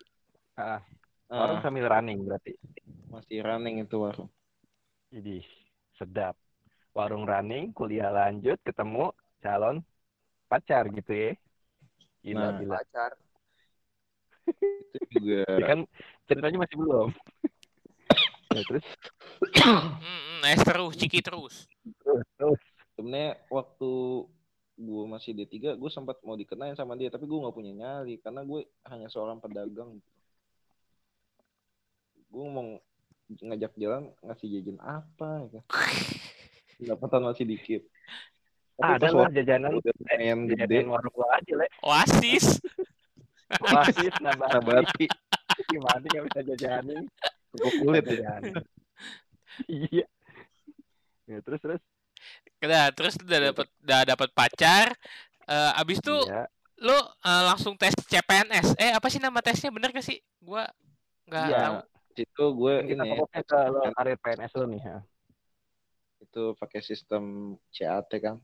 Ah, warung sambil running berarti. masih running itu warung Jadi sedap. Warung running, kuliah lanjut, ketemu calon pacar gitu ya. Gila, Nah. gila. pacar itu juga <laughs> Ya kan ceritanya masih belum. Ya, terus Mm, es terus, ciki terus. terus terus. sebenarnya waktu gue masih D3 gue sempat mau dikenain sama dia tapi gue nggak punya nyali karena gue hanya seorang pedagang gue mau ngajak jalan ngasih jajan apa ya pendapatan masih dikit tapi Ada lah jajanan udah lumayan gede warung gua aja le. Oasis. Oasis nambah nabati gimana nggak bisa jajanin. Kerupuk kulit ya. <laughs> Iya. Ya, terus terus. Udah, terus lu udah dapet udah dapet pacar. Eh, abis itu Iya. lo eh, langsung tes CPNS. Eh, apa sih nama tesnya? Bener gak sih? Gua nggak Iya. tahu. Situ gue kita ini ke lo karir PNS lo nih ya. itu pakai sistem CAT kan.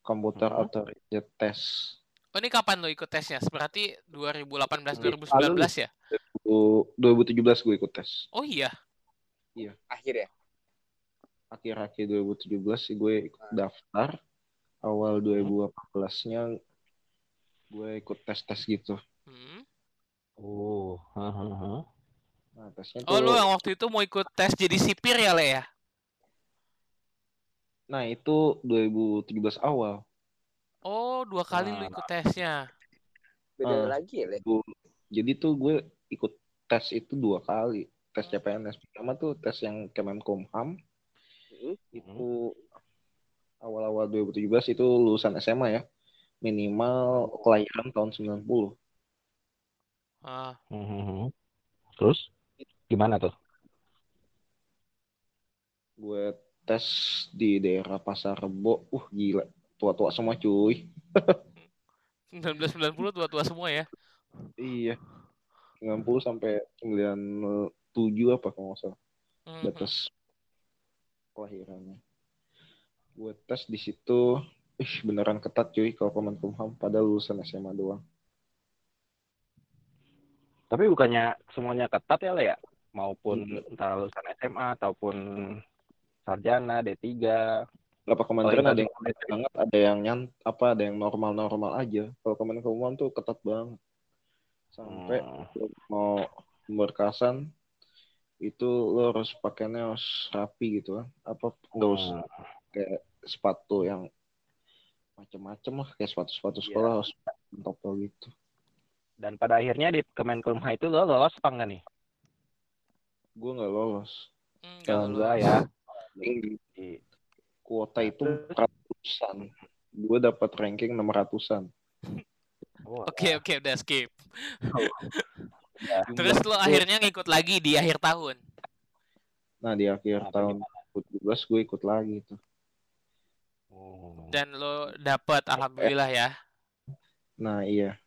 Computer Mhm. Automated Test. Oh ini kapan lo ikut tesnya? Berarti 2018 Lalu 2019 ya? Du- 2017 gue ikut tes. Oh iya. Akhir ya. Akhir-akhir 2017 sih gue ikut daftar. Awal 2018-nya gue ikut tes-tes gitu. Hmm. Oh, hahaha. Nah, tesnya Oh tuh lu yang waktu itu mau ikut tes jadi sipir ya Le ya? Nah, itu 2017 awal. Oh dua kali lu Nah. ikut tesnya. Beda Ah. lagi ya, Le. Jadi tuh gue ikut tes itu dua kali. Tes CPNS. Pertama tuh tes yang Kemenkumham. Hmm. Itu awal-awal 2017 itu lulusan SMA ya. Minimal kelahiran tahun 90. Ah. Mhm. Terus gimana tuh? Gue tes di daerah Pasar Rebo. Uh, gila. Tua-tua semua cuy. <laughs> 1990 tua-tua semua ya. Iya. 90 sampai 97 apa kalau nggak salah. Batas kelahirannya. Gue tes di situ, ih beneran ketat cuy kalau Kemenkumham pada lulusan SMA doang. Tapi bukannya semuanya ketat ya, Le ya? Maupun Iya. entah lulusan SMA ataupun sarjana, D3. Berapa kementerian Kalau ada yang ketat banget, ada yang nyant, apa ada yang normal-normal aja. Kalau Kemenkumham tuh ketat banget. Sampai Hmm. mau berkasan itu lo harus pakainya harus rapi gitu kan. Apa nggak usah Hmm. kayak sepatu yang macem-macem lah kayak sepatu-sepatu Iya. sekolah harus top gitu. Dan pada akhirnya di Kemenkumham itu lo lolos apa enggak nih? Gue nggak lolos. Enggak Alhamdulillah lulus. ya. Kuota itu ratusan. Gue dapat ranking 600-an. Oh, Oke oke udah skip. ya. Terus lo akhirnya ngikut lagi di akhir tahun. Nah, di akhir Apa tahun 2017 gue ikut lagi tuh. Oh. Dan lo dapet alhamdulillah ya. Nah, iya.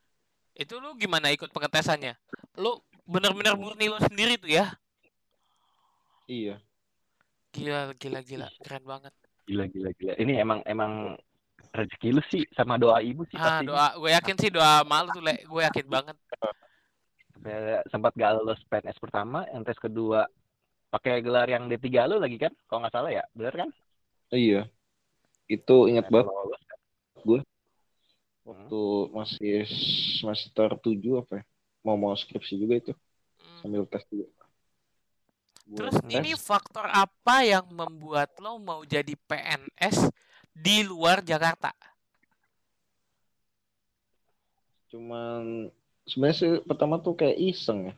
Itu lo gimana ikut pengetesannya? Lo bener-bener murni lo sendiri tuh ya? Iya. Gila gila gila keren banget. Gila gila gila. Ini emang emang rezeki lu sih sama doa ibu sih Ah pasti. doa gue yakin sih doa malu tuh le gue yakin banget. Sampai sempat gak lulus PNS pertama, yang tes kedua pakai gelar yang D3 lu lagi kan? Kalau nggak salah ya, bener kan? Iya. Itu ingat Nah, banget kalau lulus, waktu masih semester 7 apa ya? Mau mau skripsi juga itu Hmm. sambil tes juga. Gue Terus ini faktor apa yang membuat lo mau jadi PNS di luar Jakarta? cuman sebenarnya sih pertama tuh kayak iseng ya.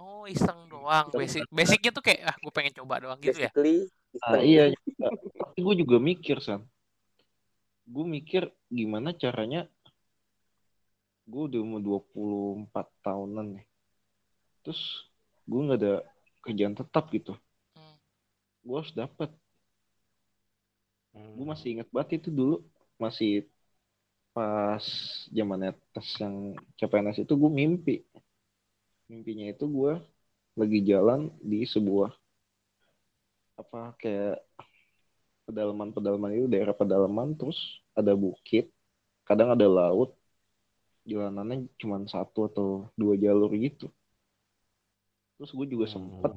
Oh iseng doang. Basic basicnya tuh kayak ah gue pengen coba doang gitu ya. Basically, Ah, iya. Tapi gue juga mikir, San. Gue mikir gimana caranya gue udah umur 24 tahunan nih. Terus gue nggak ada kerjaan tetap gitu. Hmm. Gue harus dapat. hmm. Gue masih inget banget itu dulu. Masih pas zamannya tes yang CPNS itu gue mimpi. Mimpinya itu gue lagi jalan di sebuah apa kayak pedalaman-pedalaman itu daerah pedalaman terus ada bukit kadang ada laut jalanannya cuma satu atau dua jalur gitu terus gue juga Hmm. sempet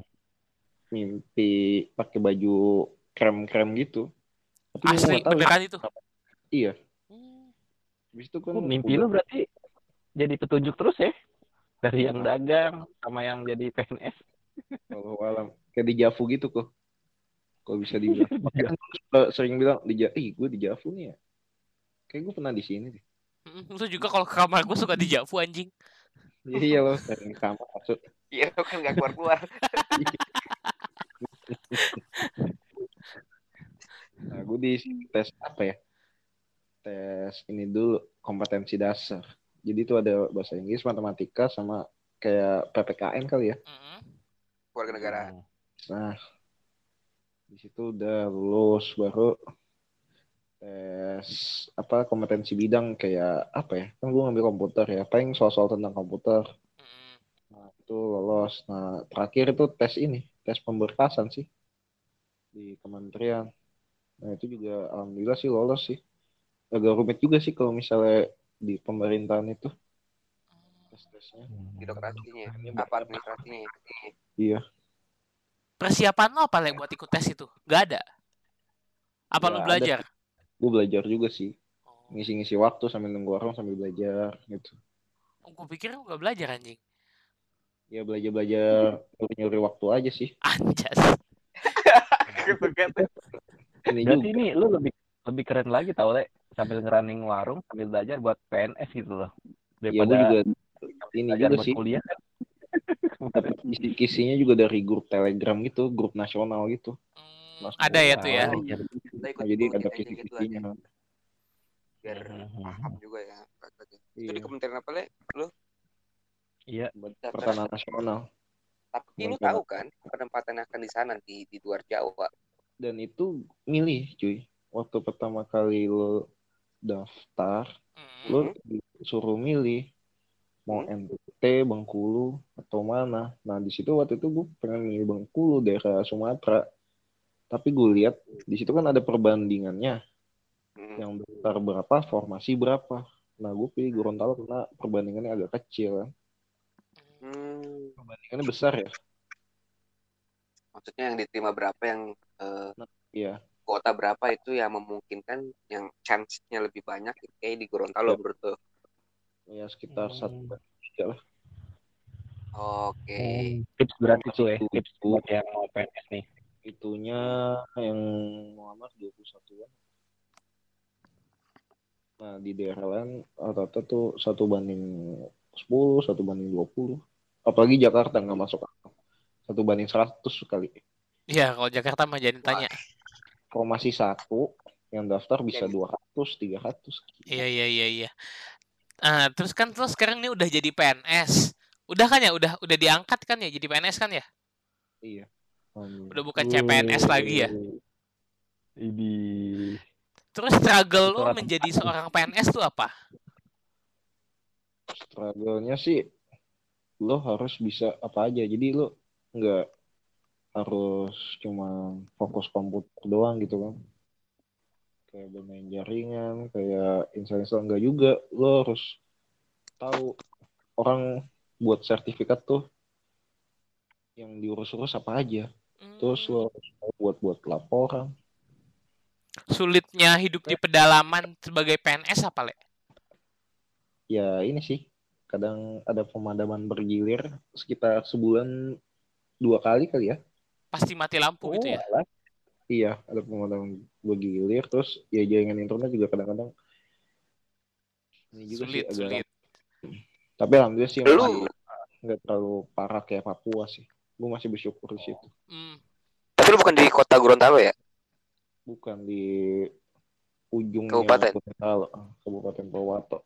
mimpi pakai baju krem-krem gitu tapi Asli tahu beneran itu. iya Hmm. habis itu kan Oh, mimpi lu berarti jadi petunjuk terus ya? Dari yang dagang sama yang jadi PNS. kalau alam kayak di Javu gitu kok kalau bisa dibilang <laughs> kan sering bilang di Ja- ih gue di Javu nih ya kayak gue pernah di sini deh Hmm, Lu juga kalau ke kamar gue suka di Javu anjing. Iya loh sering ke kamar maksud Iya, lo kan gak keluar-keluar. Nah, gue di tes apa ya? Tes ini dulu kompetensi dasar. Jadi itu ada bahasa Inggris, matematika sama kayak PPKN kali ya. Hmm. Keluarga negara. Nah, di situ udah lulus baru tes apa kompetensi bidang kayak apa ya? Kan gue ngambil komputer ya. Paling soal-soal tentang komputer. Hmm. itu lolos. Nah, terakhir itu tes ini, tes pemberkasan sih di kementerian. Nah, itu juga alhamdulillah sih lolos sih. Agak rumit juga sih kalau misalnya di pemerintahan itu tes-tesnya. birokrasinya apa administrasinya Iya. Persiapan lo apa Lek buat ikut tes itu? Gak ada. Apa lo Nggak ada belajar? Gue belajar juga sih. Oh, Ngisi-ngisi waktu sambil nunggu orang sambil belajar gitu. gue pikir lo gak belajar anjing. Ya belajar-belajar nyuri-nyuri waktu aja sih. Anjas. <laughs> Ini Berarti juga. ini lu lebih lebih keren lagi tau le sambil ngerunning warung sambil belajar buat PNS gitu loh. Ya gue Daripada juga ini belajar juga sih. kuliah kan. Dapat kisi-kisinya juga dari grup Telegram gitu, grup nasional gitu. Hmm, Mas- ada ya tuh ya. Kita ikut Nah, jadi ada aja gitu aja biar paham juga ya itu Iya. di kementerian apa le Iya. Pertahanan nasional. tapi lu tahu kan penempatan akan di sana di di luar Jawa Dan itu milih cuy. Waktu pertama kali lo daftar, Hmm. lo disuruh milih mau Hmm. NTT, Bengkulu atau mana. Nah di situ waktu itu gue pengen milih Bengkulu daerah Sumatera. Tapi gue lihat di situ kan ada perbandingannya Hmm. yang daftar berapa, formasi berapa. Nah gue pilih Gorontalo karena perbandingannya agak kecil kan. Hmm. Perbandingannya besar ya. maksudnya yang diterima berapa yang eh, Iya. kota berapa itu yang memungkinkan yang chance-nya lebih banyak kayak di Gorontalo Iya. menurut lo Ya sekitar Hmm. satu tiga lah. oke Tips berarti tuh ya, tips buat yang mau PNS nih. Itunya yang Muhammad 21-an. Nah, di daerah lain rata-rata tuh satu banding 10, satu banding 20. Apalagi Jakarta nggak masuk akal. Satu banding 100 sekali. Iya, kalau Jakarta mah jadi tanya. Formasi satu yang daftar bisa Jadi- 200, 300. Iya, iya, iya, iya. Ah, terus kan terus sekarang nih udah jadi PNS. Udah kan ya, udah udah diangkat kan ya jadi PNS kan ya? Iya. Udah bukan CPNS lagi ya? Ini Terus struggle lo menjadi seorang PNS tuh apa? Struggle-nya sih lo harus bisa apa aja. Jadi lo nggak harus cuma fokus komputer doang gitu kan. Kayak bermain jaringan, kayak install-install enggak juga. Lo harus tahu orang buat sertifikat tuh yang diurus-urus apa aja. Terus Hmm, lo buat buat laporan. sulitnya hidup di pedalaman sebagai PNS apa, Le? Ya ini sih kadang ada pemadaman bergilir sekitar sebulan dua kali kali ya. Pasti mati lampu gitu ya? alah. Iya, ada pemadaman bergilir terus ya jaringan internet juga kadang-kadang ini juga Sulit, sih agak sulit. tapi alhamdulillah sih Lu- nggak nggak terlalu parah kayak Papua sih. Gue masih bersyukur di situ. Hmm. tapi lu bukan di kota Gorontalo ya Bukan di ujungnya Kabupaten? Gorontalo, ah, Kabupaten Purwato.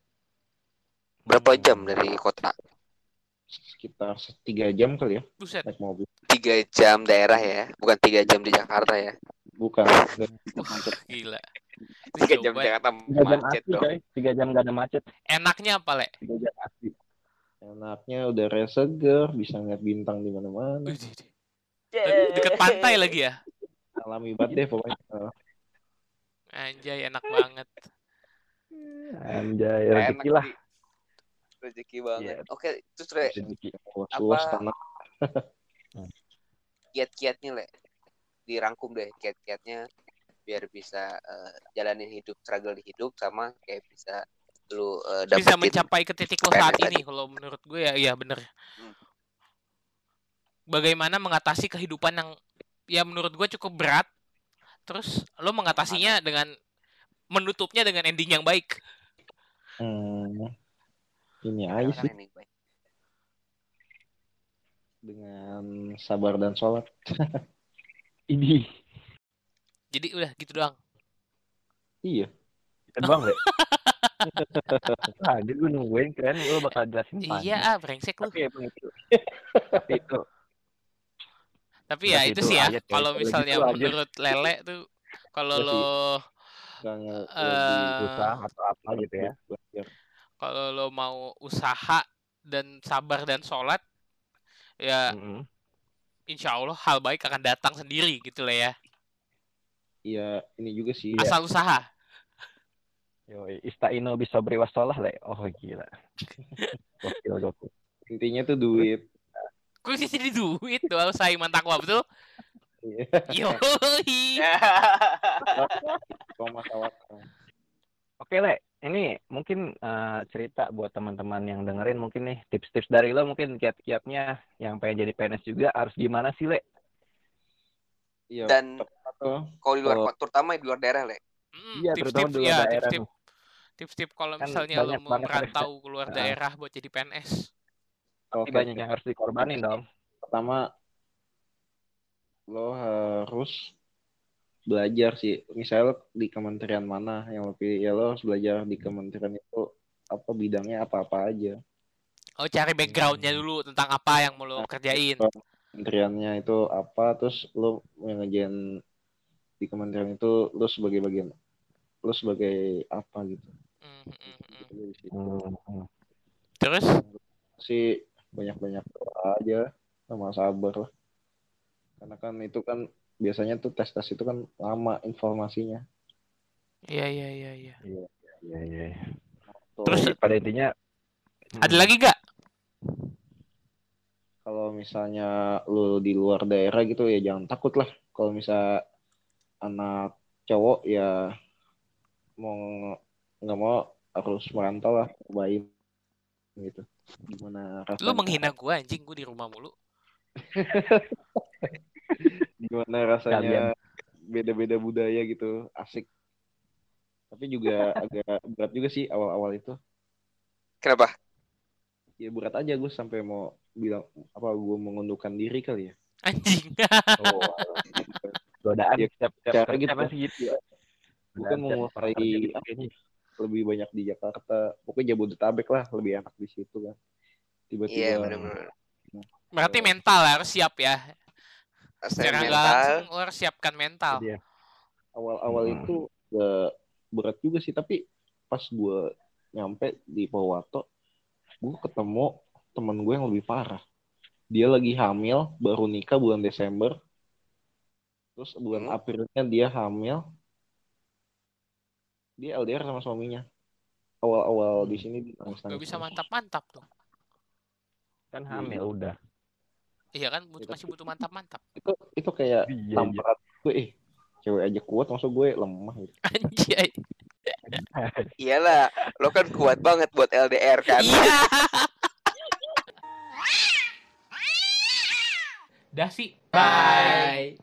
berapa Hmm. jam dari kota Sekitar tiga jam kali ya Buset. naik mobil. tiga jam daerah ya bukan tiga jam di Jakarta ya Bukan. macet. gila. Tiga jam. Jakarta tiga jam macet asli dong tiga jam gak ada macet, Enaknya apa, Le? tiga jam asli. Enaknya udara seger, bisa ngeliat bintang di mana-mana. Deket pantai lagi ya? Alami banget deh pokoknya. Anjay, enak banget. Anjay, Enak rezeki lah. rezeki banget oke terus Re, Rezeki. Luas-luas Apa- <laughs> kiat-kiatnya le dirangkum deh kiat-kiatnya biar bisa eh, jalanin hidup struggle di hidup sama kayak bisa lu Bisa dapetin mencapai ke titik lo saat ini kalau menurut gue ya iya bener. Hmm. Bagaimana mengatasi kehidupan yang ya menurut gue cukup berat. Terus lo mengatasinya dengan menutupnya dengan ending yang baik. Hmm, ini aja sih dengan sabar dan sholat. <laughs> Ini Jadi udah gitu doang. Iya. kita doang <laughs> <laughs> deh. Tadi gue nungguin keren lu bakal jelasin panjang. Iya, ah, brengsek lu. Tapi emang itu. Tapi <laughs> itu Tapi ya itu itu sih ya. Kalau misalnya gitu aja. menurut Lele tuh kalau Iya lo Misalnya lagi usaha atau apa gitu ya. kalau lo mau usaha dan sabar dan sholat ya Mm-mm. insya Allah hal baik akan datang sendiri gitu lah ya. Iya, ini juga sih. Asal usaha. Yoi, istaino bisa beri wasolah le. Oh gila. <laughs> Gokil gokil. Intinya tuh duit. Sih jadi duit doang saing takwa betul? Iya. Yoi. <laughs> Oke le, ini mungkin eh, cerita buat teman-teman yang dengerin mungkin nih tips-tips dari lo mungkin kiat-kiatnya yang pengen jadi PNS juga harus gimana sih le? Iya. Dan kalau di luar Oh. terutama di luar daerah, Le. Hmm, Iya, terutama tips-tips di luar ya, daerah. Tips-tips kalau Kan misalnya lo mau merantau keluar Ah. daerah buat jadi PNS. Oke, banyak yang harus dikorbanin dong. pertama lo harus belajar sih. Misal di kementerian mana yang lo pilih, ya lo harus belajar di kementerian itu apa bidangnya apa-apa aja. Oh, cari backgroundnya dulu tentang apa yang mau lo kerjain. Kementeriannya itu apa, terus lo yang ngerjain di kementerian itu lo sebagai bagian lo sebagai apa gitu. Hmm. Terus? sih banyak-banyak doa aja sama sabar lah. Karena kan itu kan biasanya tuh tes-tes itu kan lama informasinya. Iya, iya, iya, iya. Iya iya. iya. Tuh, Terus pada intinya ada lagi gak? kalau misalnya lu di luar daerah gitu ya jangan takut lah. Kalau misal anak cowok ya mau nggak mau harus merantau lah, cobain gitu. Gimana rasanya? Lu menghina gua anjing, gua di rumah mulu. <laughs> gimana rasanya beda-beda budaya gitu asik tapi juga agak berat juga sih awal-awal itu Kenapa? ya berat aja gue sampai mau bilang apa gue mengundurkan diri kali ya Anjing. oh, godaan Ya, cara gitu. pasti gitu ya. Mau setiap mulai kerja gitu kayaknya. Lebih banyak di Jakarta pokoknya Jabodetabek lah lebih enak di situ kan tiba-tiba Iya, benar-benar. Berarti mental harus siap ya. Secara Secara nggak mental, langsung lo harus siapkan mental. Iya. awal-awal Hmm. itu gak berat juga sih tapi pas gue nyampe di Powato gue ketemu temen gue yang lebih parah dia lagi hamil baru nikah bulan Desember terus bulan Hmm. Aprilnya dia hamil dia LDR sama suaminya awal-awal di sini nangis Gak bisa mantap-mantap tuh. Kan hamil udah. Iya kan Itu- masih butuh mantap-mantap. <laughs> itu itu kayak Iya, iya. tamparan gue eh cewek aja kuat maksud gue lemah gitu <laughs> Anjay. <laughs> iyalah, lo kan kuat banget buat LDR kan. Iya. Dah sih. Bye.